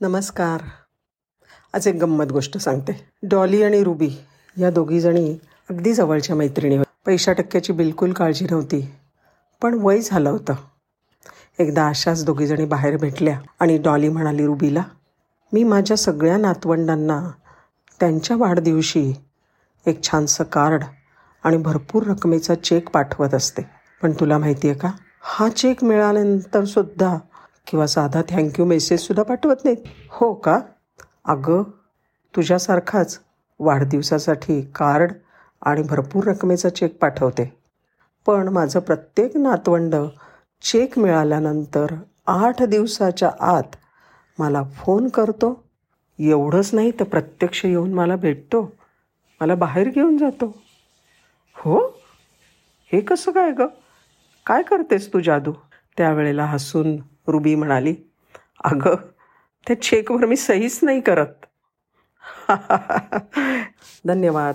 नमस्कार. आज एक गंमत गोष्ट सांगते. डॉली आणि रुबी या दोघीजणी अगदी जवळच्या मैत्रिणी होत्या पैशा टक्क्याची बिलकुल काळजी नव्हती पण वय झालं होतं. एकदा अशाच दोघीजणी बाहेर भेटल्या आणि डॉली म्हणाली रुबीला मी माझ्या सगळ्या नातवंडांना त्यांच्या वाढदिवशी एक छानसं कार्ड आणि भरपूर रकमेचा चेक पाठवत असते. पण तुला माहिती आहे का? हा चेक मिळाल्यानंतरसुद्धा किंवा साधा थँक्यू मेसेजसुद्धा पाठवत नाहीत. हो का? अगं तुझ्यासारखाच वाढदिवसासाठी कार्ड आणि भरपूर रकमेचा चेक पाठवते. पण माझं प्रत्येक नातवंड चेक मिळाल्यानंतर आठ दिवसाच्या आत मला फोन करतो. एवढंच नाही तर प्रत्यक्ष येऊन मला भेटतो. मला बाहेर घेऊन जातो. हो? हे कसं काय गं? काय करतेस तू जादू? त्यावेळेला हसून रुबी म्हणाली अगं त्या चेकवर मी सहीच नाही करत. धन्यवाद.